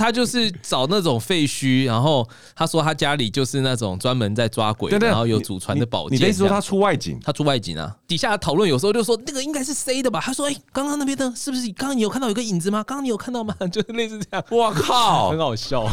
他就是找那种废墟，然后他说他家里就是那种专门在抓鬼，然后有祖传的宝剑。你的意思说他出外景？他出外景啊！底下讨论有时候就说那个应该是 C 的吧？他说：“哎，刚刚那边的是不是？刚刚你有看到有个影子吗？刚刚你有看到吗？就是类似这样。”我靠，很好笑。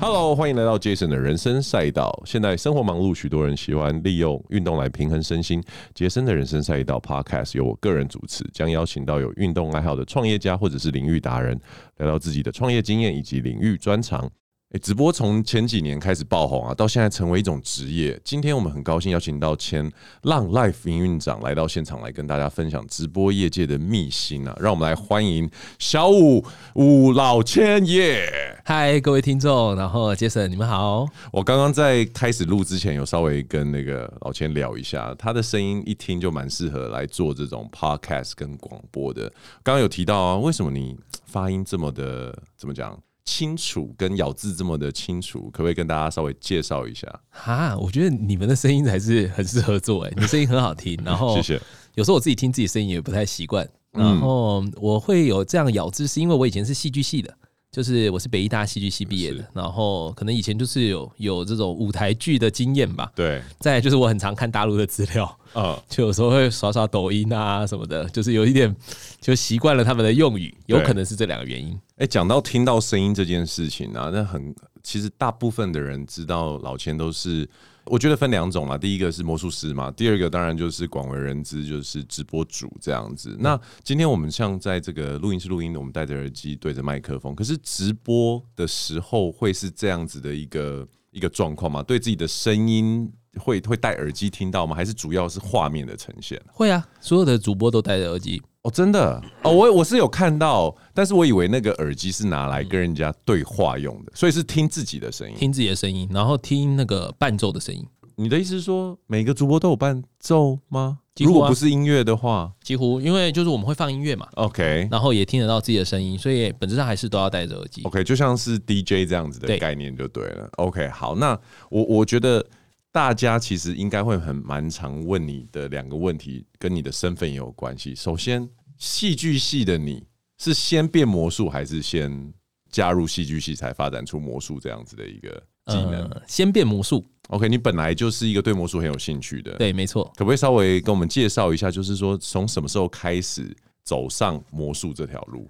Hello，欢迎来到杰森的人生赛道。现在生活忙碌，许多人喜欢利用运动来平衡身心。杰森的人生赛道 Podcast 由我个人主持，将邀请到有运动爱好的创业家或者是领域达人，聊聊自己的创业经验以及领域专长。欸、直播从前几年开始爆红啊，到现在成为一种职业。今天我们很高兴邀请到前浪 Life 营运长来到现场，来跟大家分享直播业界的秘辛啊！让我们来欢迎小五五老千耶！嗨，各位听众，然后 Jason，你们好。我刚刚在开始录之前，有稍微跟那个老千聊一下，他的声音一听就蛮适合来做这种 Podcast 跟广播的。刚刚有提到啊，为什么你发音这么的怎么讲？清楚跟咬字这么的清楚，可不可以跟大家稍微介绍一下？哈，我觉得你们的声音还是很适合做，哎，你声音很好听。然后，谢谢。有时候我自己听自己声音也不太习惯，然后我会有这样咬字，是因为我以前是戏剧系的。就是我是北医大戏剧系毕业的，然后可能以前就是有有这种舞台剧的经验吧。对，再来就是我很常看大陆的资料，啊，就有时候会刷刷抖音啊什么的，就是有一点就习惯了他们的用语，有可能是这两个原因。哎，讲到听到声音这件事情啊，那很其实大部分的人知道老千都是。我觉得分两种嘛，第一个是魔术师嘛，第二个当然就是广为人知，就是直播主这样子。那今天我们像在这个录音室录音，我们戴着耳机对着麦克风，可是直播的时候会是这样子的一个一个状况吗？对自己的声音会会戴耳机听到吗？还是主要是画面的呈现？会啊，所有的主播都戴着耳机。哦，真的？哦，我我是有看到，但是我以为那个耳机是拿来跟人家对话用的，所以是听自己的声音，听自己的声音，然后听那个伴奏的声音。你的意思是说，每个主播都有伴奏吗？如果不是音乐的话，几乎，因为就是我们会放音乐嘛，OK，然后也听得到自己的声音，所以本质上还是都要戴着耳机，OK，就像是 DJ 这样子的概念就对了。OK，好，那我我觉得大家其实应该会很蛮常问你的两个问题，跟你的身份也有关系。首先，戏剧系的你是先变魔术，还是先加入戏剧系才发展出魔术这样子的一个技能？呃、先变魔术。OK，你本来就是一个对魔术很有兴趣的，对，没错。可不可以稍微跟我们介绍一下，就是说从什么时候开始走上魔术这条路？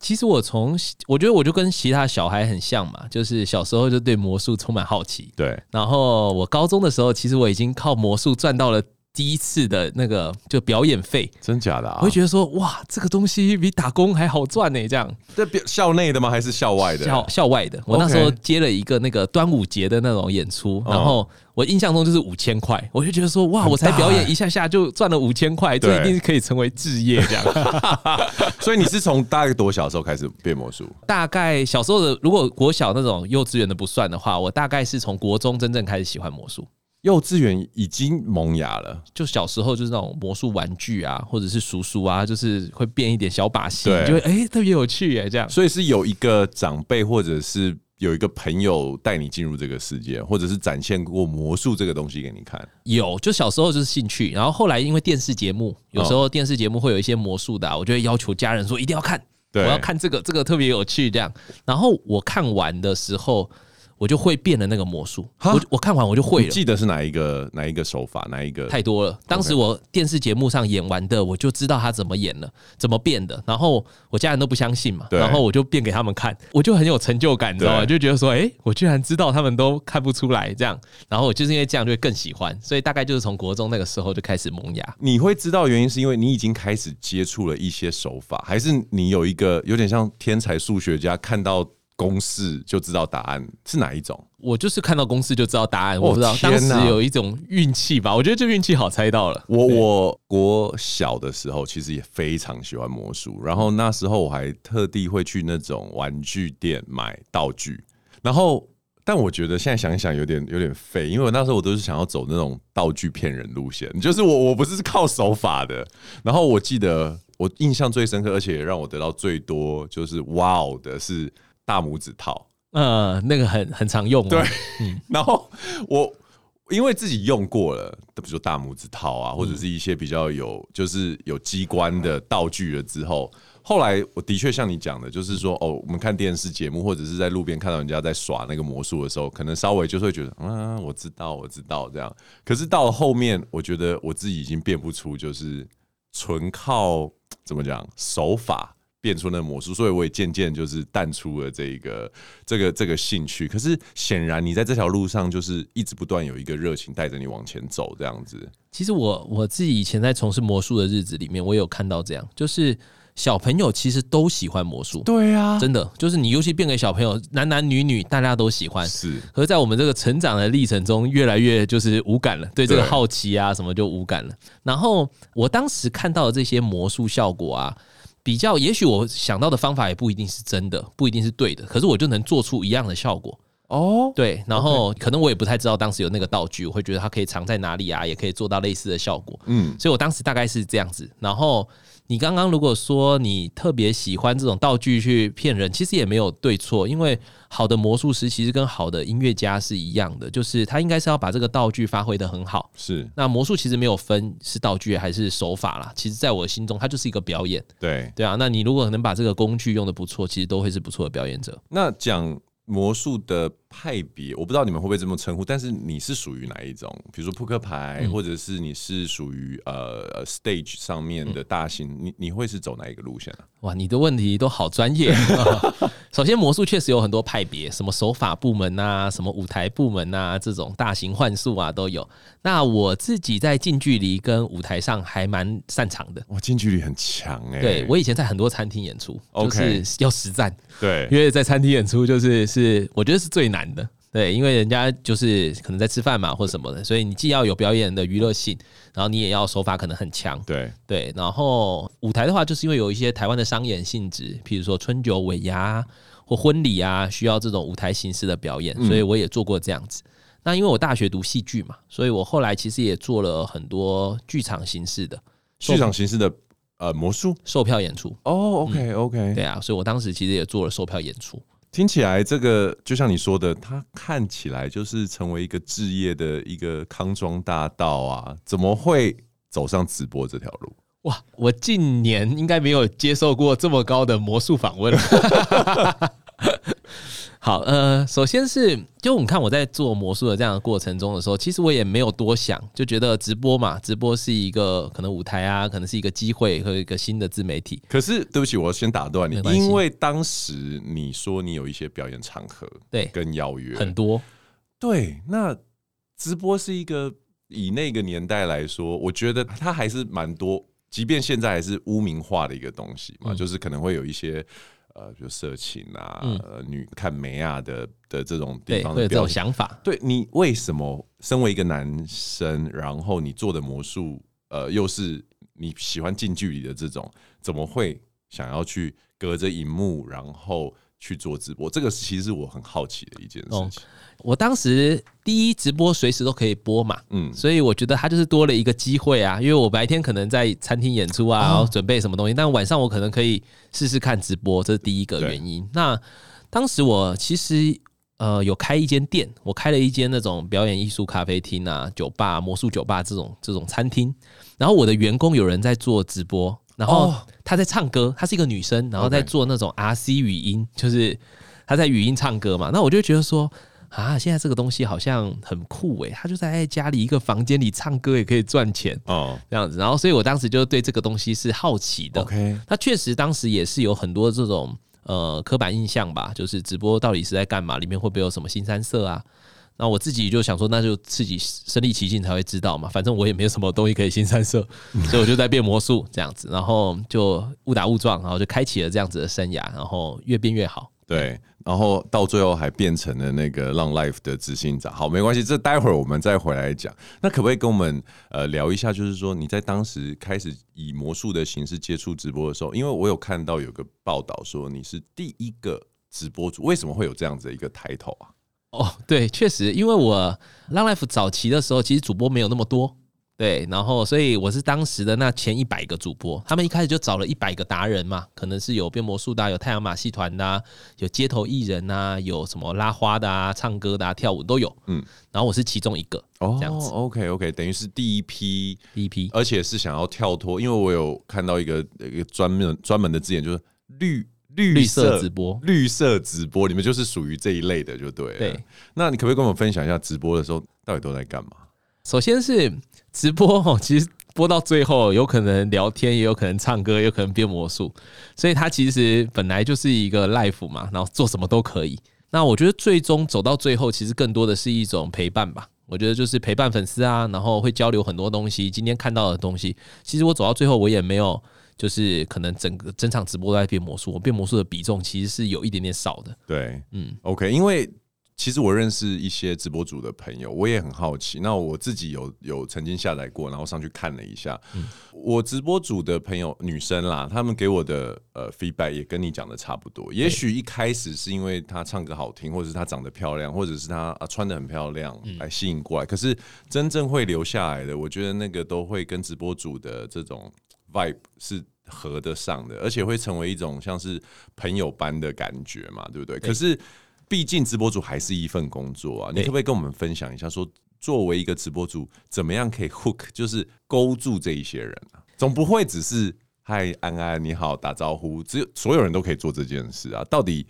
其实我从我觉得我就跟其他小孩很像嘛，就是小时候就对魔术充满好奇。对，然后我高中的时候，其实我已经靠魔术赚到了。第一次的那个就表演费，真假的啊？我会觉得说，哇，这个东西比打工还好赚呢。这样，这校内的吗？还是校外的？校校外的。我那时候接了一个那个端午节的那种演出，然后我印象中就是五千块，我就觉得说，哇，我才表演一下下就赚了五千块，这一定是可以成为置业这样。所以你是从大概多小的时候开始变魔术？大概小时候的，如果国小那种幼稚园的不算的话，我大概是从国中真正开始喜欢魔术。幼稚园已经萌芽了，就小时候就是那种魔术玩具啊，或者是叔叔啊，就是会变一点小把戏，对就会哎、欸、特别有趣哎，这样。所以是有一个长辈，或者是有一个朋友带你进入这个世界，或者是展现过魔术这个东西给你看。有，就小时候就是兴趣，然后后来因为电视节目，有时候电视节目会有一些魔术的、啊，我就会要求家人说一定要看，对我要看这个，这个特别有趣这样。然后我看完的时候。我就会变了那个魔术，我我看完我就会了。记得是哪一个哪一个手法，哪一个？太多了。当时我电视节目上演完的，我就知道他怎么演了，怎么变的。然后我家人都不相信嘛，然后我就变给他们看，我就很有成就感，你知道吗？就觉得说，哎，我居然知道他们都看不出来这样。然后我就是因为这样就会更喜欢，所以大概就是从国中那个时候就开始萌芽。你会知道原因是因为你已经开始接触了一些手法，还是你有一个有点像天才数学家看到？公式就知道答案是哪一种？我就是看到公式就知道答案。我不知道当时有一种运气吧，我觉得这运气好猜到了。我我国小的时候其实也非常喜欢魔术，然后那时候我还特地会去那种玩具店买道具，然后。但我觉得现在想一想有点有点废，因为我那时候我都是想要走那种道具骗人路线，就是我 我不是靠手法的。然后我记得我印象最深刻，而且让我得到最多就是哇哦的是大拇指套，呃，那个很很常用，对，嗯、然后我。因为自己用过了，比如说大拇指套啊，或者是一些比较有就是有机关的道具了之后，后来我的确像你讲的，就是说哦，我们看电视节目或者是在路边看到人家在耍那个魔术的时候，可能稍微就会觉得，嗯，我知道，我知道这样。可是到了后面，我觉得我自己已经变不出，就是纯靠怎么讲手法。变出那魔术，所以我也渐渐就是淡出了这个这个这个兴趣。可是显然你在这条路上就是一直不断有一个热情带着你往前走，这样子。其实我我自己以前在从事魔术的日子里面，我有看到这样，就是小朋友其实都喜欢魔术。对啊，真的就是你尤其变给小朋友，男男女女大家都喜欢。是，可是在我们这个成长的历程中，越来越就是无感了，对这个好奇啊什么就无感了。然后我当时看到的这些魔术效果啊。比较，也许我想到的方法也不一定是真的，不一定是对的，可是我就能做出一样的效果哦。对，然后可能我也不太知道当时有那个道具，我会觉得它可以藏在哪里啊，也可以做到类似的效果。嗯，所以我当时大概是这样子，然后。你刚刚如果说你特别喜欢这种道具去骗人，其实也没有对错，因为好的魔术师其实跟好的音乐家是一样的，就是他应该是要把这个道具发挥的很好。是，那魔术其实没有分是道具还是手法啦，其实在我心中，它就是一个表演。对，对啊，那你如果能把这个工具用的不错，其实都会是不错的表演者。那讲。魔术的派别，我不知道你们会不会这么称呼，但是你是属于哪一种？比如说扑克牌，嗯、或者是你是属于呃 stage 上面的大型，嗯、你你会是走哪一个路线啊？哇，你的问题都好专业。首先，魔术确实有很多派别，什么手法部门啊，什么舞台部门啊，这种大型幻术啊都有。那我自己在近距离跟舞台上还蛮擅长的。哇，近距离很强哎、欸。对，我以前在很多餐厅演出就是要实战。对，因为在餐厅演出就是是我觉得是最难的。对，因为人家就是可能在吃饭嘛或什么的，所以你既要有表演的娱乐性，然后你也要手法可能很强。对对，然后舞台的话，就是因为有一些台湾的商演性质，譬如说春酒尾牙或婚礼啊，需要这种舞台形式的表演，所以我也做过这样子。嗯那因为我大学读戏剧嘛，所以我后来其实也做了很多剧场形式的剧场形式的呃魔术售票演出。哦，OK OK，嗯，对啊，所以我当时其实也做了售票演出。听起来这个就像你说的，它看起来就是成为一个置业的一个康庄大道啊，怎么会走上直播这条路？哇，我近年应该没有接受过这么高的魔术访问了。好，呃，首先是就你看我在做魔术的这样的过程中的时候，其实我也没有多想，就觉得直播嘛，直播是一个可能舞台啊，可能是一个机会和一个新的自媒体。可是对不起，我先打断你，因为当时你说你有一些表演场合，对，跟邀约很多，对，那直播是一个以那个年代来说，我觉得它还是蛮多，即便现在还是污名化的一个东西嘛，嗯、就是可能会有一些。呃，就色情啊，嗯、呃，女看美啊的的这种地方的，有这种想法。对，你为什么身为一个男生，然后你做的魔术，呃，又是你喜欢近距离的这种，怎么会想要去隔着荧幕，然后？去做直播，这个其实是我很好奇的一件事情。哦，我当时第一直播随时都可以播嘛，嗯，所以我觉得它就是多了一个机会啊。因为我白天可能在餐厅演出啊，然后准备什么东西，但晚上我可能可以试试看直播，这是第一个原因。那当时我其实呃有开一间店，我开了一间那种表演艺术咖啡厅啊、酒吧、魔术酒吧这种这种餐厅，然后我的员工有人在做直播。然后她在唱歌，她是一个女生，然后在做那种 RC 语音，就是他在语音唱歌嘛。那我就觉得说啊，现在这个东西好像很酷诶，他就在家里一个房间里唱歌也可以赚钱哦，这样子。然后，所以我当时就对这个东西是好奇的。OK，他确实当时也是有很多这种呃刻板印象吧，就是直播到底是在干嘛，里面会不会有什么新三色啊？那我自己就想说，那就自己身临其境才会知道嘛。反正我也没有什么东西可以新三色，所以我就在变魔术这样子，然后就误打误撞，然后就开启了这样子的生涯，然后越变越好。对，然后到最后还变成了那个浪 life 的执行长。好，没关系，这待会儿我们再回来讲。那可不可以跟我们呃聊一下，就是说你在当时开始以魔术的形式接触直播的时候，因为我有看到有个报道说你是第一个直播主，为什么会有这样子的一个抬头啊？哦，对，确实，因为我 Long Life 早期的时候，其实主播没有那么多。对，然后所以我是当时的那前一百个主播，他们一开始就找了一百个达人嘛，可能是有变魔术的、啊，有太阳马戏团的、啊，有街头艺人啊，有什么拉花的啊，唱歌的啊，跳舞都有。嗯，然后我是其中一个。哦，这样子。OK OK，等于是第一批，第一批，而且是想要跳脱，因为我有看到一个一个专门专门的字眼，就是绿绿色，直播，绿色直播，你们就是属于这一类的，就对了。对，那你可不可以跟我们分享一下直播的时候到底都在干嘛？首先是。直播哦，其实播到最后有可能聊天，也有可能唱歌，也有可能变魔术，所以它其实本来就是一个 life 嘛，然后做什么都可以。那我觉得最终走到最后，其实更多的是一种陪伴吧。我觉得就是陪伴粉丝啊，然后会交流很多东西。今天看到的东西，其实我走到最后，我也没有就是可能整个整场直播都在变魔术，我变魔术的比重其实是有一点点少的。对，嗯，OK，因为。其实我认识一些直播主的朋友，我也很好奇。那我自己有有曾经下载过，然后上去看了一下。嗯、我直播主的朋友女生啦，他们给我的呃 feedback 也跟你讲的差不多。也许一开始是因为她唱歌好听，或者是她长得漂亮，或者是她啊穿的很漂亮来吸引过来。可是真正会留下来的，我觉得那个都会跟直播主的这种 vibe 是合得上的，而且会成为一种像是朋友般的感觉嘛，对不对？可是。毕竟直播主还是一份工作啊，你可不可以跟我们分享一下，说作为一个直播主，怎么样可以 hook，就是勾住这一些人啊？总不会只是嗨安安你好打招呼，只有所有人都可以做这件事啊？到底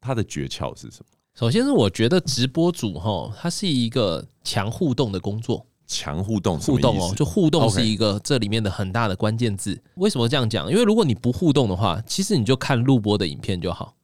他的诀窍是什么？首先是我觉得直播主哈，它是一个强互动的工作，强互动，互动哦，就互动是一个这里面的很大的关键字。为什么这样讲？因为如果你不互动的话，其实你就看录播的影片就好。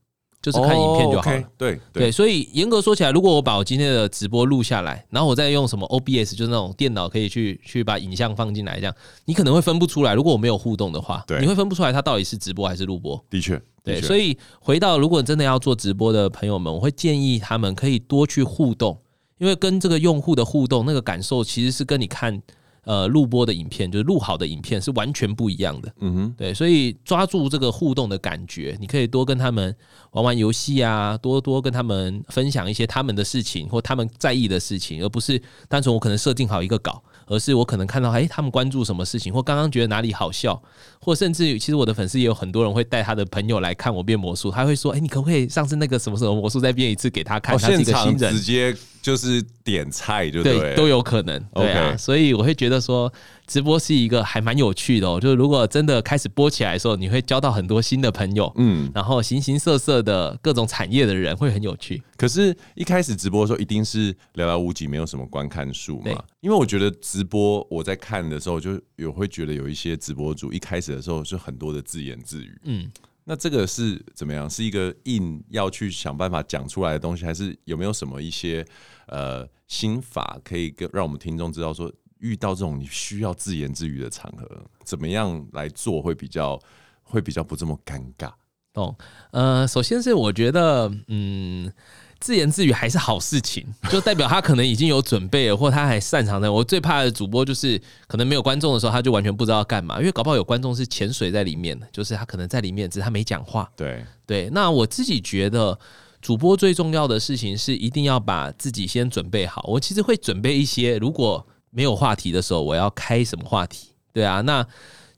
就是看影片就好了。Oh, okay, 对对，对，所以严格说起来，如果我把我今天的直播录下来，然后我再用什么 OBS，就是那种电脑可以去去把影像放进来，这样你可能会分不出来。如果我没有互动的话，对，你会分不出来它到底是直播还是录播。的确，对，所以回到如果真的要做直播的朋友们，我会建议他们可以多去互动，因为跟这个用户的互动，那个感受其实是跟你看。呃，录播的影片就是录好的影片是完全不一样的。嗯哼，对，所以抓住这个互动的感觉，你可以多跟他们玩玩游戏啊，多多跟他们分享一些他们的事情或他们在意的事情，而不是单纯我可能设定好一个稿，而是我可能看到哎，他们关注什么事情，或刚刚觉得哪里好笑，或甚至其实我的粉丝也有很多人会带他的朋友来看我变魔术，他会说，哎，你可不可以上次那个什么什么魔术再变一次给他看？他是一个新人，直接。就是点菜就对，对，都有可能，对啊所以我会觉得说，直播是一个还蛮有趣的哦。就是如果真的开始播起来的时候，你会交到很多新的朋友，嗯，然后形形色色的各种产业的人会很有趣。可是，一开始直播的时候，一定是寥寥无几，没有什么观看数嘛。因为我觉得直播我在看的时候，就有会觉得有一些直播主一开始的时候是很多的自言自语，嗯。那这个是怎么样？是一个硬要去想办法讲出来的东西，还是有没有什么一些呃心法可以跟让我们听众知道说，遇到这种你需要自言自语的场合，怎么样来做会比较会比较不这么尴尬？哦，呃，首先是我觉得，嗯。自言自语还是好事情，就代表他可能已经有准备了，或他还擅长的。我最怕的主播就是可能没有观众的时候，他就完全不知道干嘛，因为搞不好有观众是潜水在里面的，就是他可能在里面，只是他没讲话。对对，那我自己觉得主播最重要的事情是一定要把自己先准备好。我其实会准备一些，如果没有话题的时候，我要开什么话题？对啊，那。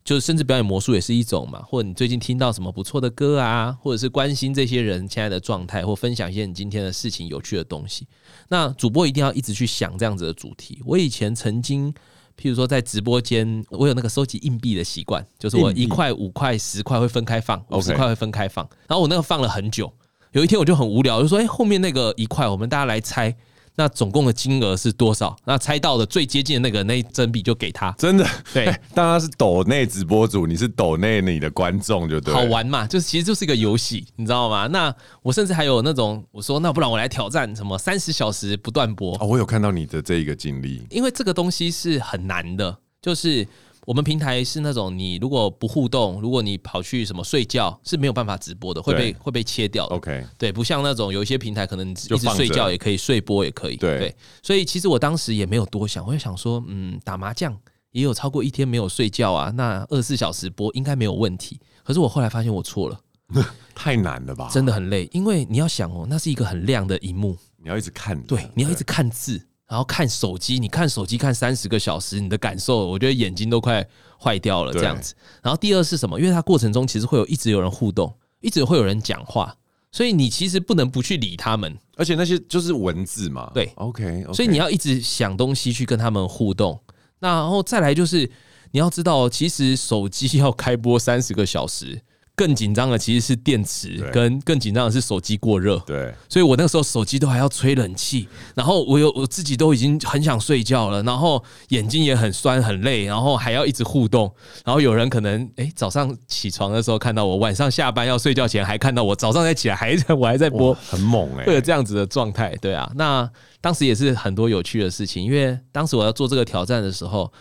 就是甚至表演魔术也是一种嘛，或者你最近听到什么不错的歌啊，或者是关心这些人现在的状态，或分享一些你今天的事情、有趣的东西。那主播一定要一直去想这样子的主题。我以前曾经，譬如说在直播间，我有那个收集硬币的习惯，就是我一块、五块、十块会分开放，五十块会分开放。然后我那个放了很久，有一天我就很无聊，就说：“哎，后面那个一块，我们大家来猜。”那总共的金额是多少？那猜到的最接近的那个那一整笔就给他。真的，对，当然是抖内直播主，你是抖内你的观众就对。好玩嘛，就是其实就是一个游戏，你知道吗？那我甚至还有那种我说，那不然我来挑战什么三十小时不断播。哦，我有看到你的这一个经历，因为这个东西是很难的，就是。我们平台是那种，你如果不互动，如果你跑去什么睡觉是没有办法直播的，会被会被切掉的。OK，对，不像那种有一些平台可能一直睡觉也可以，睡播也可以。对，所以其实我当时也没有多想，我就想说，嗯，打麻将也有超过一天没有睡觉啊，那二十四小时播应该没有问题。可是我后来发现我错了，太难了吧？真的很累，因为你要想哦，那是一个很亮的荧幕，你要一直看，对，你要一直看字，然后看手机，你看手机看三十个小时，你的感受，我觉得眼睛都快坏掉了这样子。然后第二是什么？因为它过程中其实会有一直有人互动，一直会有人讲话，所以你其实不能不去理他们。而且那些就是文字嘛，对，OK，所以你要一直想东西去跟他们互动。那然后再来就是你要知道，其实手机要开播三十个小时。更紧张的其实是电池，跟更紧张的是手机过热。对，所以我那个时候手机都还要吹冷气，然后我有我自己都已经很想睡觉了，然后眼睛也很酸很累，然后还要一直互动，然后有人可能哎早上起床的时候看到我，晚上下班要睡觉前还看到我，早上再起来 还在我还在播，很猛哎，会有这样子的状态。对啊，那当时也是很多有趣的事情，因为当时我要做这个挑战的时候。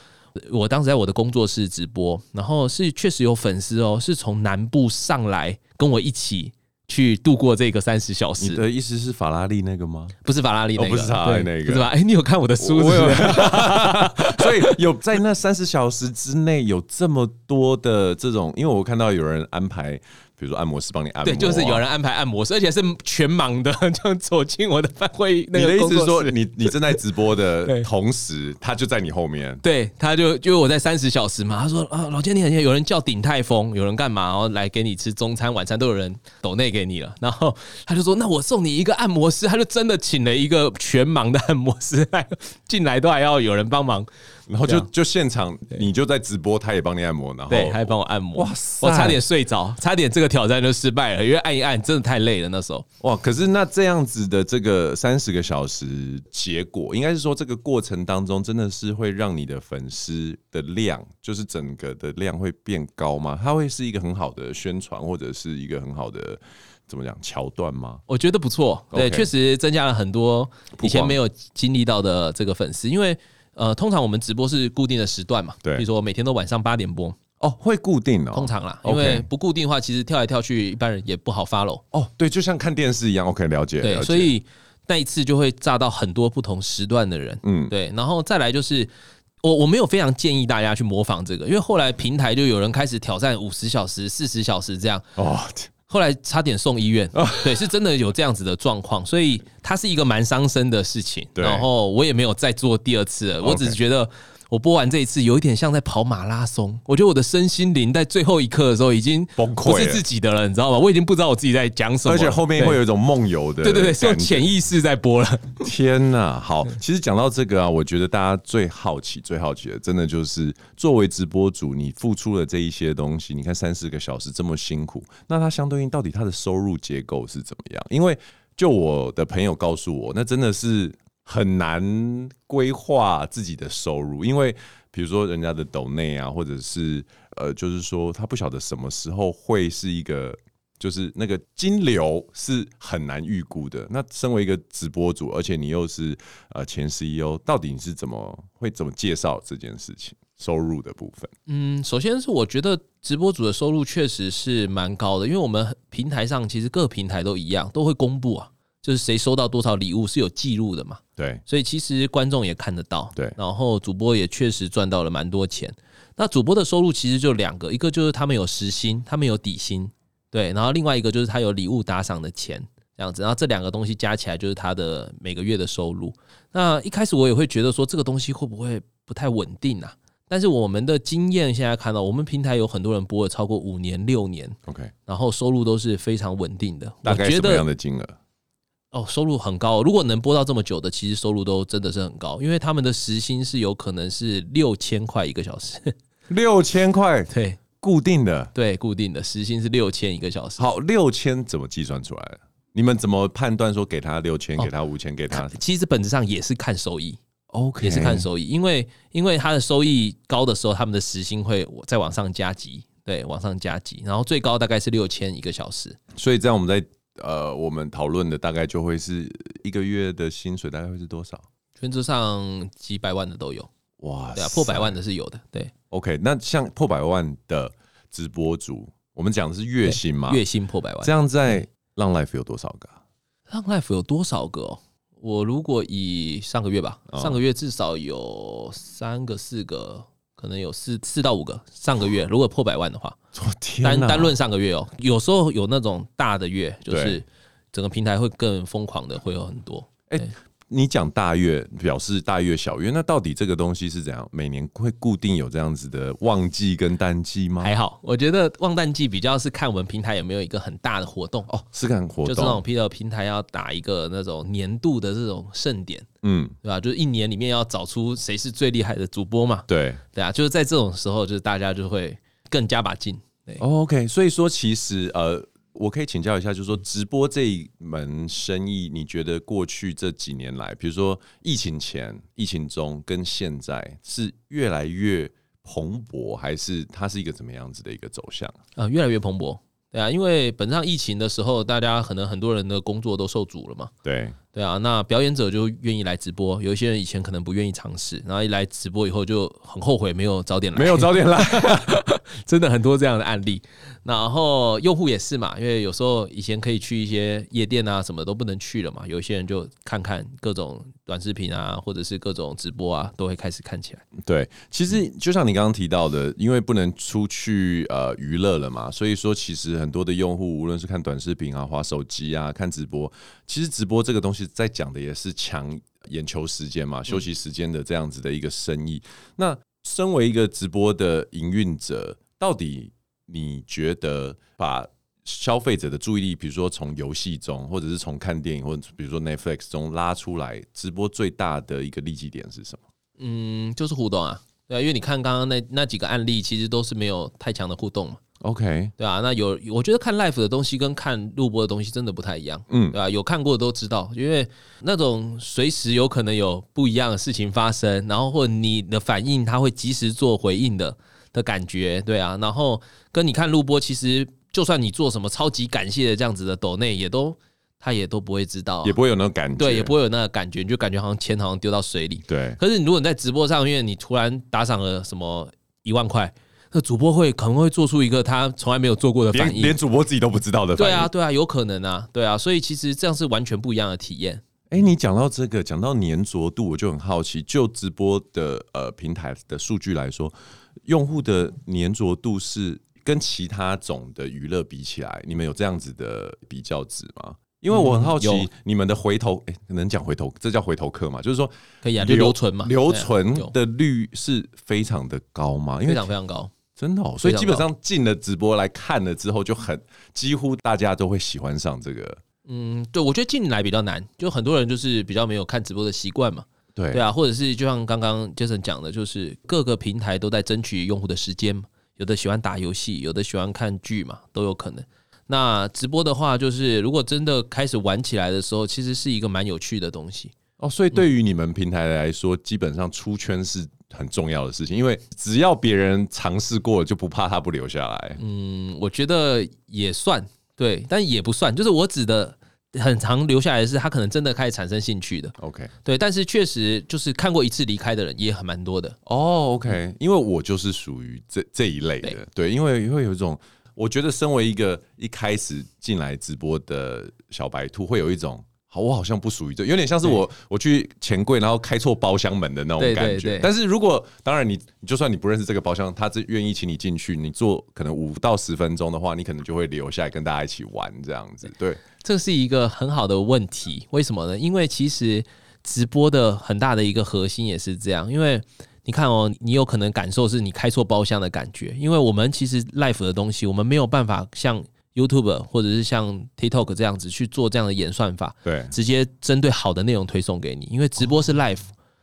我当时在我的工作室直播，然后是确实有粉丝哦，是从南部上来跟我一起去度过这个三十小时。你的意思是法拉利那个吗？不是法拉利那个，不是法拉利那个，是吧？哎，你有看我的书是不是？所以有在那三十小时之内有这么多的这种，因为我看到有人安排。比如说按摩师帮你按摩，对，就是有人安排按摩师，而且是全盲的，就走进我的饭会。你的意思是说，你你正在直播的 同时，他就在你后面？对，他就就我在三十小时嘛。他说啊，老千你很有人叫鼎泰丰，有人干嘛？然后来给你吃中餐、晚餐都有人抖内给你了。然后他就说，那我送你一个按摩师，他就真的请了一个全盲的按摩师来进来，都还要有人帮忙。然后就就现场，你就在直播，他也帮你按摩，然后对，还帮我按摩。哇塞！我差点睡着，差点这个挑战就失败了，因为按一按真的太累了那时候。哇！可是那这样子的这个三十个小时，结果应该是说这个过程当中，真的是会让你的粉丝的量，就是整个的量会变高吗？它会是一个很好的宣传，或者是一个很好的怎么讲桥段吗？我觉得不错，对，确实增加了很多以前没有经历到的这个粉丝，因为。呃，通常我们直播是固定的时段嘛，对，比如说每天都晚上八点播，哦，会固定哦，通常啦，因为不固定的话，其实跳来跳去，一般人也不好 follow。哦，对，就像看电视一样，OK，了解。对，所以那一次就会炸到很多不同时段的人，嗯，对，然后再来就是我我没有非常建议大家去模仿这个，因为后来平台就有人开始挑战五十小时、四十小时这样，哦。后来差点送医院，对，是真的有这样子的状况，所以它是一个蛮伤身的事情。然后我也没有再做第二次了，我只是觉得。我播完这一次，有一点像在跑马拉松。我觉得我的身心灵在最后一刻的时候已经崩溃，不是自己的了，你知道吗？我已经不知道我自己在讲什么，而且后面会有一种梦游的，对对对，是用潜意识在播了。天哪！好，其实讲到这个啊，我觉得大家最好奇、最好奇的，真的就是作为直播主，你付出了这一些东西，你看三四个小时这么辛苦，那它相对应到底它的收入结构是怎么样？因为就我的朋友告诉我，那真的是。很难规划自己的收入，因为比如说人家的抖内啊，或者是呃，就是说他不晓得什么时候会是一个，就是那个金流是很难预估的。那身为一个直播主，而且你又是呃前 CEO，到底你是怎么会怎么介绍这件事情收入的部分？嗯，首先是我觉得直播主的收入确实是蛮高的，因为我们平台上其实各平台都一样，都会公布啊。就是谁收到多少礼物是有记录的嘛？对，所以其实观众也看得到。对，然后主播也确实赚到了蛮多钱。那主播的收入其实就两个，一个就是他们有时薪，他们有底薪，对，然后另外一个就是他有礼物打赏的钱，这样子。然后这两个东西加起来就是他的每个月的收入。那一开始我也会觉得说这个东西会不会不太稳定啊？但是我们的经验现在看到，我们平台有很多人播了超过五年、六年，OK，然后收入都是非常稳定的。大概什么样的金额？哦，收入很高。如果能播到这么久的，其实收入都真的是很高，因为他们的时薪是有可能是六千块一个小时。六千块，对，固定的，对，固定的时薪是六千一个小时。好，六千怎么计算出来的？你们怎么判断说给他六千，给他五千，给他？其实本质上也是看收益，OK，也是看收益，因为因为他的收益高的时候，他们的时薪会再往上加级，对，往上加级，然后最高大概是六千一个小时。所以这样我们在。呃，我们讨论的大概就会是一个月的薪水大概会是多少？原则上几百万的都有，哇，对啊，破百万的是有的。对，OK，那像破百万的直播主，我们讲的是月薪嘛？月薪破百万，这样在浪 Life 有多少个？浪 Life 有多少个哦？我如果以上个月吧，上个月至少有三个、四个。可能有四四到五个，上个月如果破百万的话，单单论上个月哦，有时候有那种大的月，就是整个平台会更疯狂的，会有很多。哎。你讲大月表示大月小月，那到底这个东西是怎样？每年会固定有这样子的旺季跟淡季吗？还好，我觉得旺淡季比较是看我们平台有没有一个很大的活动哦，是看活动，就是那种譬如平台要打一个那种年度的这种盛典，嗯，对吧？就是一年里面要找出谁是最厉害的主播嘛，对对啊，就是在这种时候，就是大家就会更加把劲。对，OK，所以说其实呃。我可以请教一下，就是说直播这一门生意，你觉得过去这几年来，比如说疫情前、疫情中跟现在，是越来越蓬勃，还是它是一个怎么样子的一个走向？啊，越来越蓬勃，对啊，因为本上疫情的时候，大家可能很多人的工作都受阻了嘛，对。对啊，那表演者就愿意来直播，有一些人以前可能不愿意尝试，然后一来直播以后就很后悔没有早点来，没有早点来，真的很多这样的案例。然后用户也是嘛，因为有时候以前可以去一些夜店啊，什么都不能去了嘛，有一些人就看看各种短视频啊，或者是各种直播啊，都会开始看起来。对，其实就像你刚刚提到的，因为不能出去呃娱乐了嘛，所以说其实很多的用户无论是看短视频啊、滑手机啊、看直播，其实直播这个东西。在讲的也是抢眼球时间嘛，休息时间的这样子的一个生意。那身为一个直播的营运者，到底你觉得把消费者的注意力，比如说从游戏中，或者是从看电影，或者比如说 Netflix 中拉出来，直播最大的一个利基点是什么？嗯，就是互动啊，对啊，因为你看刚刚那那几个案例，其实都是没有太强的互动嘛。OK，对啊，那有我觉得看 live 的东西跟看录播的东西真的不太一样，嗯，对吧？有看过的都知道，因为那种随时有可能有不一样的事情发生，然后或者你的反应他会及时做回应的的感觉，对啊，然后跟你看录播，其实就算你做什么超级感谢的这样子的抖内，也都他也都不会知道，也不会有那种感觉，对，也不会有那个感觉，你就感觉好像钱好像丢到水里，对。可是你如果你在直播上，因为你突然打赏了什么一万块。那主播会可能会做出一个他从来没有做过的反应，连，连主播自己都不知道的反应。对啊，对啊，有可能啊，对啊，所以其实这样是完全不一样的体验。哎、欸，你讲到这个，讲到粘着度，我就很好奇，就直播的呃平台的数据来说，用户的粘着度是跟其他种的娱乐比起来，你们有这样子的比较值吗？因为我很好奇，你们的回头，哎、欸，能讲回头，这叫回头客吗？就是说可以啊，就留存嘛，留存的率是非常的高吗？因为非常非常高。真的哦，所以基本上进了直播来看了之后，就很几乎大家都会喜欢上这个。嗯，对，我觉得进来比较难，就很多人就是比较没有看直播的习惯嘛。对，对啊，或者是就像刚刚 Jason 讲的，就是各个平台都在争取用户的时间嘛，有的喜欢打游戏，有的喜欢看剧嘛，都有可能。那直播的话，就是如果真的开始玩起来的时候，其实是一个蛮有趣的东西哦。所以对于你们平台来说，基本上出圈是。很重要的事情，因为只要别人尝试过，就不怕他不留下来。嗯，我觉得也算对，但也不算。就是我指的很常留下来的是，他可能真的开始产生兴趣的。OK，对，但是确实就是看过一次离开的人也很蛮多的。哦，OK，因为我就是属于这这一类的。对，对，因为会有一种，我觉得身为一个一开始进来直播的小白兔，会有一种。我好像不属于这，有点像是我我去钱柜，然后开错包厢门的那种感觉。但是如果当然你，就算你不认识这个包厢，他是愿意请你进去，你坐可能五到十分钟的话，你可能就会留下来跟大家一起玩这样子。对，这是一个很好的问题。为什么呢？因为其实直播的很大的一个核心也是这样。因为你看哦，你有可能感受是你开错包厢的感觉。因为我们其实 life 的东西，我们没有办法像。YouTube 或者是像 TikTok 这样子去做这样的演算法，对，直接针对好的内容推送给你。因为直播是 live，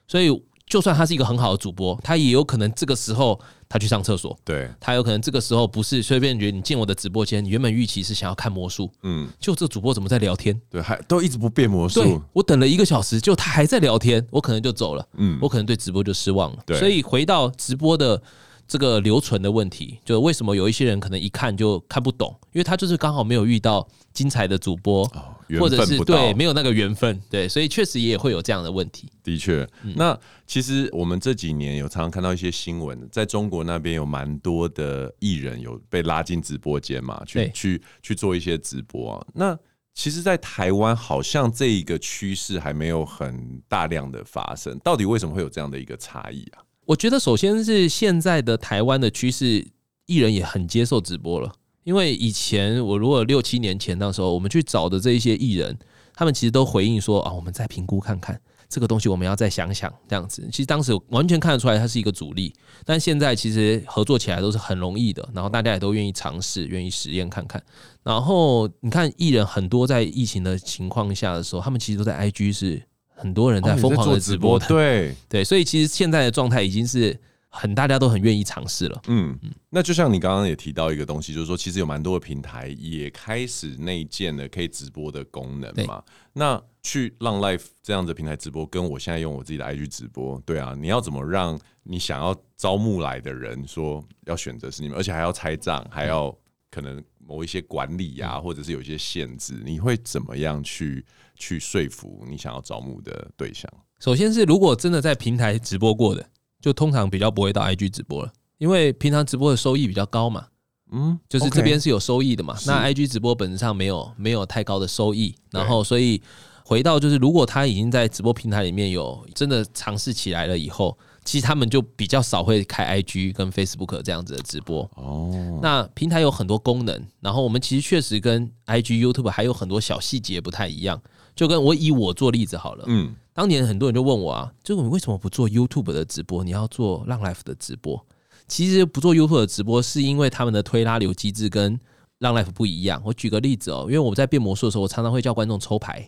所以就算他是一个很好的主播，他也有可能这个时候他去上厕所，对，他有可能这个时候不是随便觉得你进我的直播间，你原本预期是想要看魔术，嗯，就这主播怎么在聊天？对，还都一直不变魔术。对，我等了一个小时，就他还在聊天，我可能就走了，嗯，我可能对直播就失望了。对，所以回到直播的。这个留存的问题，就为什么有一些人可能一看就看不懂，因为他就是刚好没有遇到精彩的主播，哦、或者是对没有那个缘分，对，所以确实也会有这样的问题。的确，那其实我们这几年有常常看到一些新闻，在中国那边有蛮多的艺人有被拉进直播间嘛，去去去做一些直播啊。那其实，在台湾好像这一个趋势还没有很大量的发生，到底为什么会有这样的一个差异啊？我觉得首先是现在的台湾的趋势，艺人也很接受直播了。因为以前我如果六七年前那时候，我们去找的这一些艺人，他们其实都回应说啊，我们再评估看看这个东西，我们要再想想这样子。其实当时完全看得出来，它是一个阻力，但现在其实合作起来都是很容易的，然后大家也都愿意尝试，愿意实验看看。然后你看艺人很多在疫情的情况下的时候，他们其实都在 IG 是很多人在疯狂的直播的，对 对，所以其实现在的状态已经是。很大家都很愿意尝试了，嗯，那就像你刚刚也提到一个东西，就是说其实有蛮多的平台也开始内建了可以直播的功能嘛。那去浪 life 这样子的平台直播，跟我现在用我自己的 IG 直播，对啊，你要怎么让你想要招募来的人说要选择是你们，而且还要拆账，还要可能某一些管理呀、啊，或者是有一些限制，你会怎么样去去说服你想要招募的对象？首先是如果真的在平台直播过的。就通常比较不会到 IG 直播了，因为平常直播的收益比较高嘛，嗯，就是这边是有收益的嘛。那 IG 直播本质上没有没有太高的收益，然后所以回到就是，如果他已经在直播平台里面有真的尝试起来了以后，其实他们就比较少会开 IG 跟 Facebook 这样子的直播。哦，那平台有很多功能，然后我们其实确实跟 IG、YouTube 还有很多小细节不太一样。就跟我以我做例子好了，嗯，当年很多人就问我啊，就你为什么不做 YouTube 的直播，你要做浪 Life 的直播？其实不做 YouTube 的直播，是因为他们的推拉流机制跟浪 Life 不一样。我举个例子哦，因为我在变魔术的时候，我常常会叫观众抽牌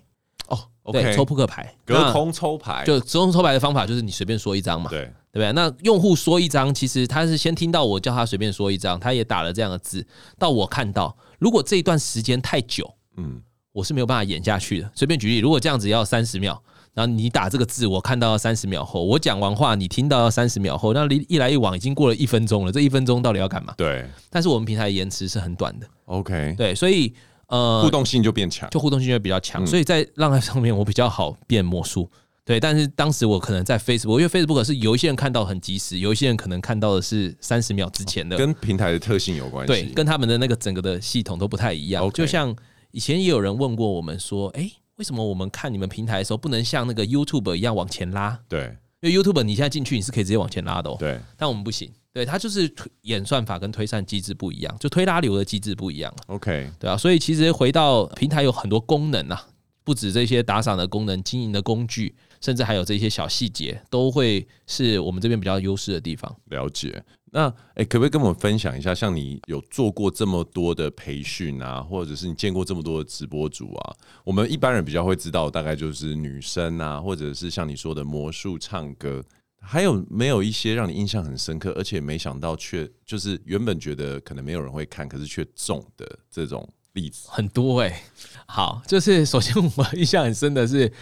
哦，okay, 对，抽扑克牌，隔空抽牌，就隔空抽牌的方法就是你随便说一张嘛，对，对不对？那用户说一张，其实他是先听到我叫他随便说一张，他也打了这样的字，到我看到，如果这一段时间太久，嗯。我是没有办法演下去的。随便举例，如果这样子要三十秒，然后你打这个字，我看到要三十秒后，我讲完话，你听到要三十秒后，那一一来一往已经过了一分钟了。这一分钟到底要干嘛？对。但是我们平台的延迟是很短的。OK。对，所以呃，互动性就变强，就互动性就比较强。所以在浪 Live 上面，我比较好变魔术。对，但是当时我可能在 Facebook，因为 Facebook 是有一些人看到很及时，有一些人可能看到的是三十秒之前的，跟平台的特性有关系。对，跟他们的那个整个的系统都不太一样。就像。以前也有人问过我们说，哎，为什么我们看你们平台的时候不能像那个 YouTube 一样往前拉？对，因为 YouTube 你现在进去你是可以直接往前拉的哦。对，但我们不行，对，它就是演算法跟推算机制不一样，就推拉流的机制不一样。OK，对啊，所以其实回到平台有很多功能啊，不止这些打赏的功能、经营的工具，甚至还有这些小细节，都会是我们这边比较优势的地方。了解。那哎、可不可以跟我们分享一下？像你有做过这么多的培训啊，或者是你见过这么多的直播主啊？我们一般人比较会知道，大概就是女生啊，或者是像你说的魔术、唱歌，还有没有一些让你印象很深刻，而且没想到却就是原本觉得可能没有人会看，可是却中的这种例子？很多哎、好，就是首先我印象很深的是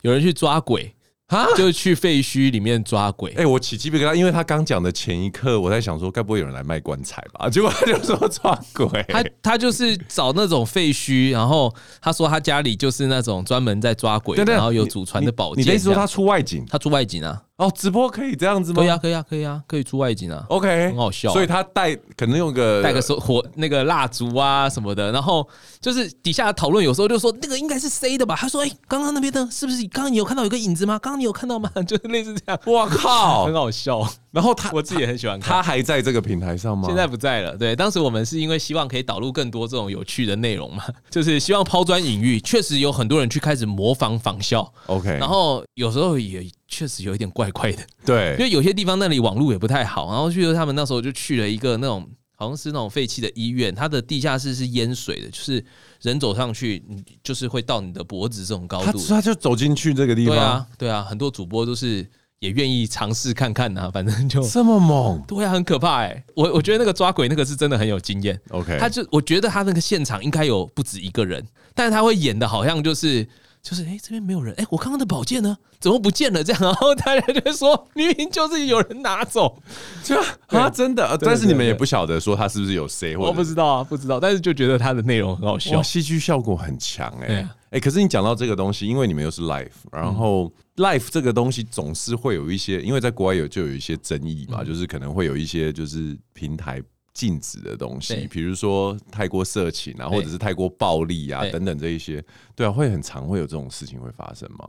有人去抓鬼。啊！就去废墟里面抓鬼。哎、欸，我起鸡皮疙瘩，因为他刚讲的前一刻，我在想说，该不会有人来卖棺材吧？结果他就说抓鬼。他他就是找那种废墟，然后他说他家里就是那种专门在抓鬼，然后有祖传的宝剑。你的意思说他出外景？他出外景啊。哦，直播可以这样子吗？可以啊，可以啊，可以啊，可以出外景啊。OK，很好笑啊。所以他带可能用个带个手火那个蜡烛啊什么的，然后就是底下讨论，有时候就说那个应该是 C 的吧？他说：“哎，刚刚那边的是不是？刚刚你有看到有个影子吗？刚刚你有看到吗？”就是类似这样。我靠，很好笑。然后他我自己也很喜欢看。他还在这个平台上吗？现在不在了。对，当时我们是因为希望可以导入更多这种有趣的内容嘛，就是希望抛砖引玉。确实有很多人去开始模仿仿效。OK，然后有时候也。确实有一点怪怪的，对，因为有些地方那里网络也不太好，然后去了他们那时候就去了一个那种好像是那种废弃的医院，它的地下室是淹水的，就是人走上去，你就是会到你的脖子这种高度，他，他就走进去这个地方，对啊，对啊，很多主播都是也愿意尝试看看呐、啊，反正就这么猛，对啊，很可怕哎、欸，我我觉得那个抓鬼那个是真的很有经验，OK，他就我觉得他那个现场应该有不止一个人，但是他会演的好像就是。就是哎、欸，这边没有人哎、欸，我刚刚的宝剑呢？怎么不见了？这样，然后大家就说，明明就是有人拿走，就啊，真的。但是你们也不晓得说他是不是有谁，我不知道啊，不知道。但是就觉得他的内容很好笑，戏剧效果很强哎、欸。哎、啊欸，可是你讲到这个东西，因为你们又是 live，然后 live 这个东西总是会有一些，因为在国外有就有一些争议嘛，就是可能会有一些就是平台。禁止的东西，比如说太过色情啊，或者是太过暴力啊等等这一些，对啊，会很常会有这种事情会发生吗？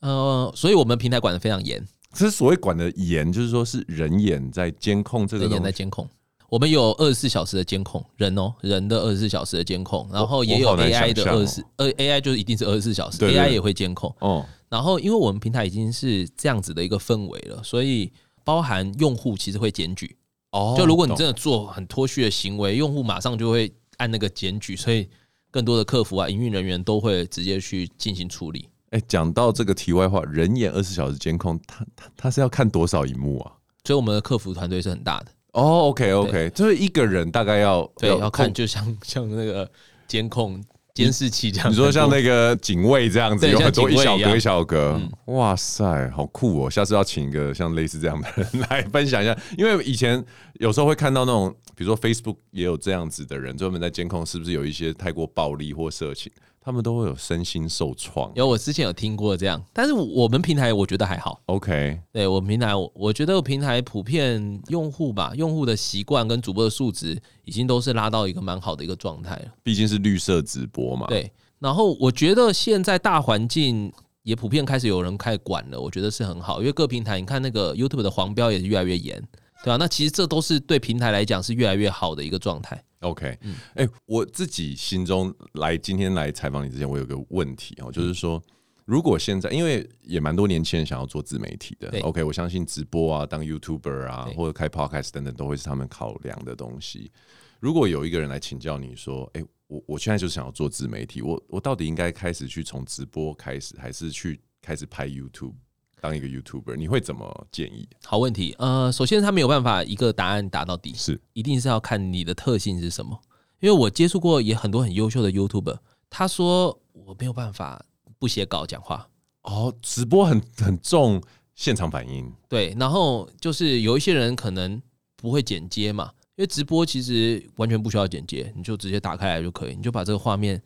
呃，所以我们平台管的非常严。其实所谓管的严，就是说是人眼在监控这个，人眼在监控。我们有二十四小时的监控，人哦，人的二十四小时的监控，然后也有 AI 的二十四，呃，AI 就是一定是二十四小时，AI 也会监控。哦，然后因为我们平台已经是这样子的一个氛围了，所以包含用户其实会检举。哦，就如果你真的做很脱序的行为，用户马上就会按那个检举，所以更多的客服啊、营运人员都会直接去进行处理。哎，讲到这个题外话，人眼二十四小时监控，他他他是要看多少荧幕啊？所以我们的客服团队是很大的。哦，OK，OK，就是一个人大概要对要看，就像像那个监控监视器这样。你说像那个警卫这样子，有很多一小格一小格。哇塞，好酷哦！下次要请一个像类似这样的人来分享一下，因为以前有时候会看到那种，比如说 Facebook 也有这样子的人专门在监控，是不是有一些太过暴力或色情。他们都会有身心受创。有，我之前有听过这样，但是我们平台我觉得还好。OK，对我们平台，我觉得平台普遍用户吧，用户的习惯跟主播的素质已经都是拉到一个蛮好的一个状态了。毕竟是绿色直播嘛。对，然后我觉得现在大环境也普遍开始有人开始管了，我觉得是很好，因为各平台你看那个 YouTube 的黄标也是越来越严，对吧？那其实这都是对平台来讲是越来越好的一个状态。OK，哎、我自己心中来今天来采访你之前，我有个问题哦，就是说，如果现在因为也蛮多年轻人想要做自媒体的，OK，我相信直播啊、当 YouTuber 啊，或者开 Podcast 等等，都会是他们考量的东西。如果有一个人来请教你说，哎、欸，我我现在就是想要做自媒体，我我到底应该开始去从直播开始，还是去开始拍 YouTube？当一个 YouTuber，你会怎么建议？好问题。呃，首先他没有办法一个答案答到底，是一定是要看你的特性是什么。因为我接触过也很多很优秀的 YouTuber，他说我没有办法不写稿讲话。哦，直播很很重现场反应。对，然后就是有一些人可能不会剪接嘛，因为直播其实完全不需要剪接，你就直接打开来就可以，你就把这个画面。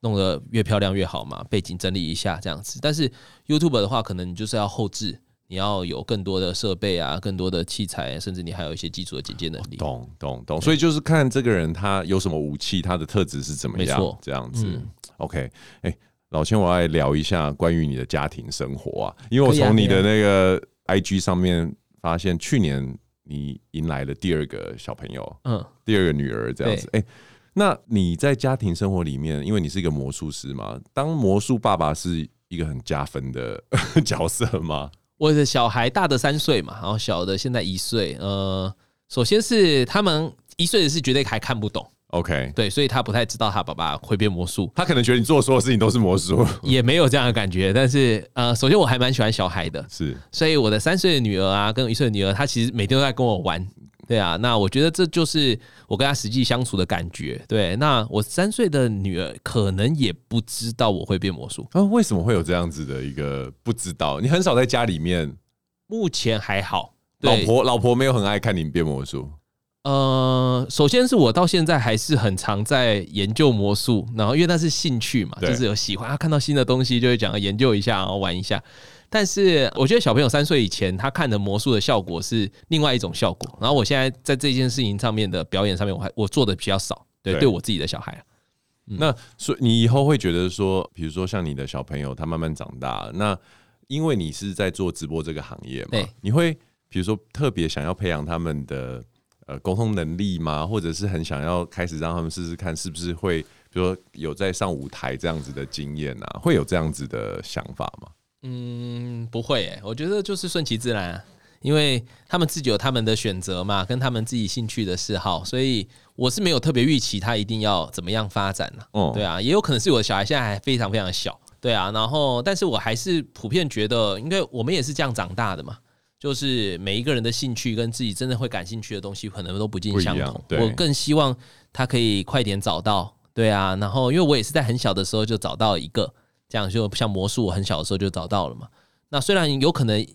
弄得越漂亮越好嘛，背景整理一下这样子。但是 YouTube 的话，可能你就是要后置，你要有更多的设备啊，更多的器材，甚至你还有一些基础的剪接能力。懂懂懂。所以就是看这个人他有什么武器，他的特质是怎么样，这样子。嗯、OK，哎、欸，老千，我来聊一下关于你的家庭生活啊，因为我从你的那个 IG 上面发现，去年你迎来了第二个小朋友，嗯，第二个女儿这样子，哎。那你在家庭生活里面，因为你是一个魔术师嘛，当魔术爸爸是一个很加分的 角色吗？我的小孩大的三岁嘛，然后小的现在一岁。呃，首先是他们一岁的是绝对还看不懂，OK，对，所以他不太知道他爸爸会变魔术，他可能觉得你做的所有事情都是魔术，也没有这样的感觉。但是呃，首先我还蛮喜欢小孩的，是，所以我的三岁的女儿啊，跟一岁的女儿，她其实每天都在跟我玩。对啊，那我觉得这就是我跟他实际相处的感觉。对，那我三岁的女儿可能也不知道我会变魔术啊？为什么会有这样子的一个不知道？你很少在家里面，目前还好。老婆，老婆没有很爱看你变魔术。呃，首先是我到现在还是很常在研究魔术，然后因为那是兴趣嘛，就是有喜欢啊看到新的东西就会讲研究一下，然后玩一下。但是我觉得小朋友三岁以前，他看的魔术的效果是另外一种效果。然后我现在在这件事情上面的表演上面，我还我做的比较少。对，对我自己的小孩。嗯、那所以你以后会觉得说，比如说像你的小朋友，他慢慢长大，那因为你是在做直播这个行业嘛，你会比如说特别想要培养他们的呃沟通能力吗？或者是很想要开始让他们试试看，是不是会比如说有在上舞台这样子的经验啊？会有这样子的想法吗？嗯，不会诶，我觉得就是顺其自然啊，因为他们自己有他们的选择嘛，跟他们自己兴趣的嗜好，所以我是没有特别预期他一定要怎么样发展呢？哦，对啊，也有可能是我的小孩现在还非常非常小，对啊，然后但是我还是普遍觉得，因为我们也是这样长大的嘛，就是每一个人的兴趣跟自己真的会感兴趣的东西可能都不尽相同，我更希望他可以快点找到，对啊，然后因为我也是在很小的时候就找到一个。这样就像魔术，我很小的时候就找到了嘛。那虽然有可能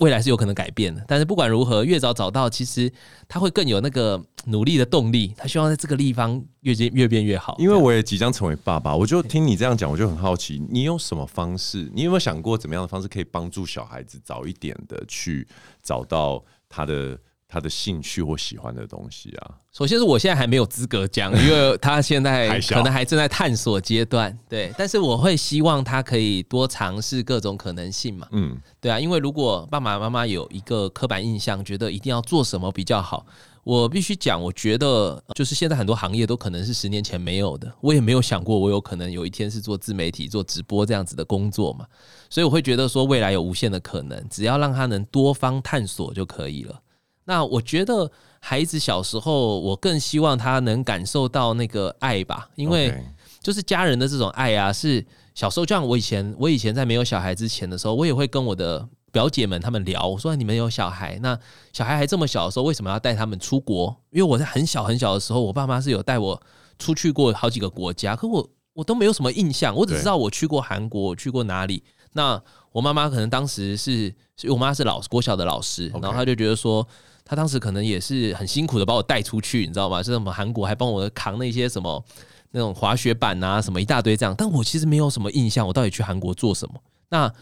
未来是有可能改变的，但是不管如何，越早找到，其实他会更有那个努力的动力。他希望在这个地方越变越变越好。因为我也即将成为爸爸，我就听你这样讲，我就很好奇，你用什么方式？你有没有想过怎么样的方式可以帮助小孩子早一点的去找到他的他的兴趣或喜欢的东西啊？首先是我现在还没有资格讲，因为他现在 可能还正在探索阶段。对，但是我会希望他可以多尝试各种可能性嘛。嗯，对啊，因为如果爸爸妈妈有一个刻板印象，觉得一定要做什么比较好，我必须讲，我觉得就是现在很多行业都可能是十年前没有的。我也没有想过我有可能有一天是做自媒体、做直播这样子的工作嘛。所以我会觉得说未来有无限的可能，只要让他能多方探索就可以了。那我觉得孩子小时候，我更希望他能感受到那个爱吧，因为就是家人的这种爱啊，是小时候就像我以前，我以前在没有小孩之前的时候，我也会跟我的表姐们他们聊，我说你们有小孩，那小孩还这么小的时候，为什么要带他们出国？因为我在很小很小的时候，我爸妈是有带我出去过好几个国家，可我我都没有什么印象，我只知道我去过韩国，我去过哪里。那我妈妈可能当时是，我妈是老国小的老师，然后她就觉得说。他当时可能也是很辛苦的把我带出去，你知道吗？是什么韩国还帮我扛那些什么那种滑雪板啊，什么一大堆这样。但我其实没有什么印象，我到底去韩国做什么？那。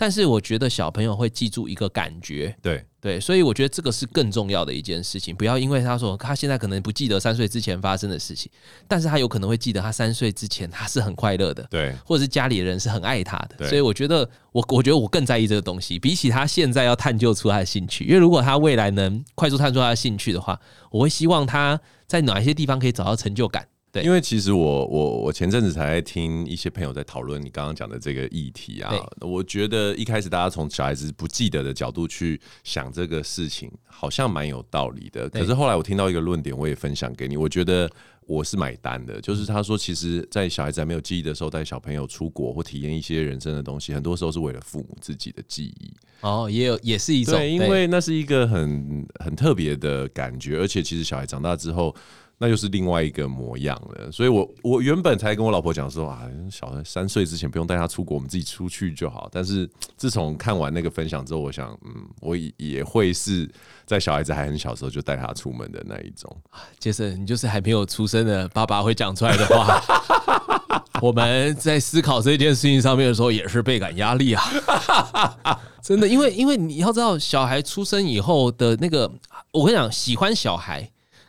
但是我觉得小朋友会记住一个感觉，对对，所以我觉得这个是更重要的一件事情。不要因为他说他现在可能不记得三岁之前发生的事情，但是他有可能会记得他三岁之前他是很快乐的，对，或者是家里的人是很爱他的。所以我觉得我我觉得我更在意这个东西，比起他现在要探究出他的兴趣。因为如果他未来能快速探究他的兴趣的话，我会希望他在哪一些地方可以找到成就感。对，因为其实我我我前阵子才在听一些朋友在讨论你刚刚讲的这个议题啊，我觉得一开始大家从小孩子不记得的角度去想这个事情，好像蛮有道理的。可是后来我听到一个论点，我也分享给你，我觉得我是买单的，就是他说，其实，在小孩子还没有记忆的时候，带小朋友出国或体验一些人生的东西，很多时候是为了父母自己的记忆。哦，也有也是一种，对，因为那是一个很很特别的感觉，而且其实小孩长大之后。那又是另外一个模样了，所以我我原本才跟我老婆讲说啊，小孩三岁之前不用带他出国，我们自己出去就好。但是自从看完那个分享之后，我想，嗯，我也会是在小孩子还很小的时候就带他出门的那一种。杰森，你就是还没有出生的爸爸会讲出来的话。我们在思考这件事情上面的时候，也是倍感压力啊，真的，因为因为你要知道，小孩出生以后的那个，我跟你讲，喜欢小孩。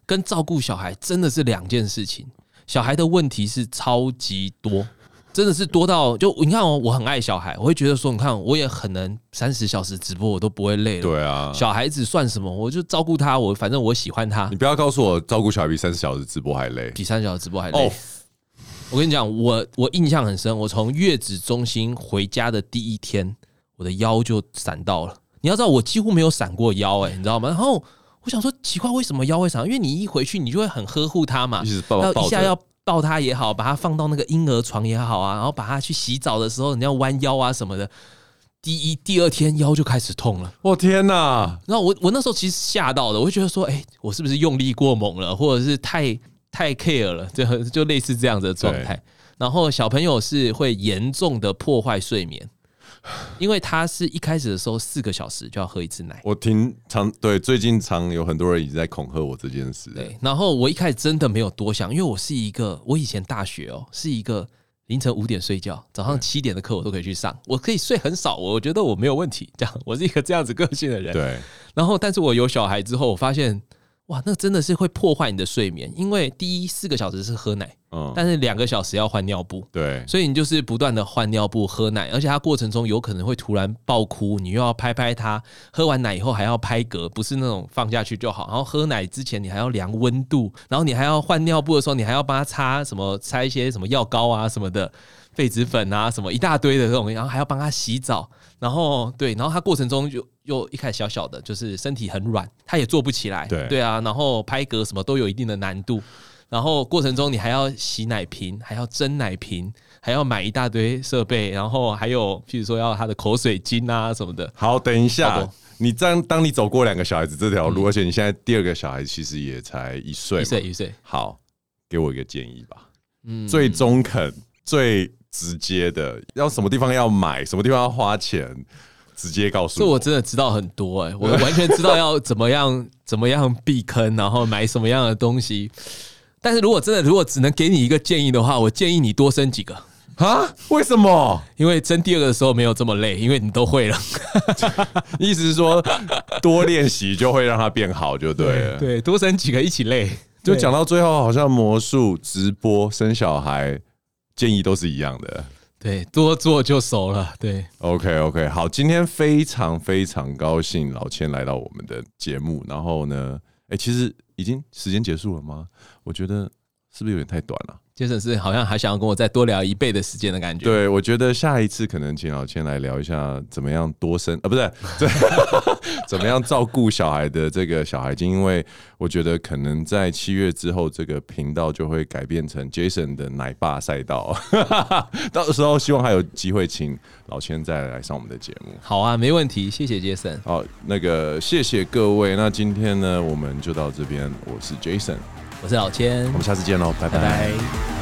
跟照顾小孩真的是两件事情。小孩的问题是超级多，真的是多到就你看哦，我很爱小孩，我会觉得说，你看我也很能三十小时直播，我都不会累了。对啊，小孩子算什么？我就照顾他，我反正我喜欢他。你不要告诉我照顾小孩比三十小时直播还累，比三十小时直播还累。我跟你讲，我我印象很深，我从月子中心回家的第一天，我的腰就闪到了。你要知道，我几乎没有闪过腰，哎，你知道吗？然后。我想说奇怪，为什么腰会闪？因为你一回去，你就会很呵护它嘛，要一下要抱它也好，把它放到那个婴儿床也好啊，然后把它去洗澡的时候，你要弯腰啊什么的。第一、第二天腰就开始痛了，我天哪！然后我我那时候其实吓到的，我就觉得说，哎，我是不是用力过猛了，或者是太太 care 了？就就类似这样子的状态。然后小朋友是会严重的破坏睡眠。因为他是一开始的时候四个小时就要喝一次奶，我听常对最近常有很多人一直在恐吓我这件事。对，然后我一开始真的没有多想，因为我是一个我以前大学哦是一个凌晨五点睡觉，早上七点的课我都可以去上，我可以睡很少，我觉得我没有问题。这样，我是一个这样子个性的人。对，然后但是我有小孩之后，我发现。哇，那真的是会破坏你的睡眠，因为第一四个小时是喝奶，嗯，但是两个小时要换尿布，对，所以你就是不断的换尿布、喝奶，而且它过程中有可能会突然爆哭，你又要拍拍它，喝完奶以后还要拍嗝，不是那种放下去就好，然后喝奶之前你还要量温度，然后你还要换尿布的时候，你还要帮他擦什么，擦一些什么药膏啊什么的，痱子粉啊什么一大堆的这种，然后还要帮他洗澡。然后对，然后他过程中就又一开始小小的，就是身体很软，他也做不起来。对对啊，然后拍嗝什么都有一定的难度。然后过程中你还要洗奶瓶，还要蒸奶瓶，还要买一大堆设备，然后还有譬如说要他的口水巾啊什么的。好，等一下，你这样当你走过两个小孩子这条路，嗯，而且你现在第二个小孩其实也才一岁，一岁一岁。好，给我一个建议吧。嗯，最中肯最。直接的，要什么地方要买，什么地方要花钱，直接告诉我。这我真的知道很多哎、欸，我完全知道要怎么样 怎么样避坑，然后买什么样的东西。但是如果真的，如果只能给你一个建议的话，我建议你多生几个。啊？为什么？因为生第二个的时候没有这么累，因为你都会了。意思是说，多练习就会让它变好，就对了。对，对，多生几个一起累。就讲到最后，好像魔术、直播、生小孩，建议都是一样的。对，多做就熟了。对，OK OK，好，今天非常非常高兴老千来到我们的节目。然后呢，哎、欸，其实已经时间结束了吗？我觉得是不是有点太短了？杰森是好像还想要跟我再多聊一倍的时间的感觉。对，我觉得下一次可能请老千来聊一下怎么样多生啊，不是，怎么样照顾小孩的这个小孩经，因为我觉得可能在七月之后，这个频道就会改变成杰森的奶爸赛道。到时候希望还有机会请老千再来上我们的节目。好啊，没问题，谢谢杰森。好，那个谢谢各位。那今天呢，我们就到这边。我是杰森。我是老千，我们下次见喽，拜拜。拜拜。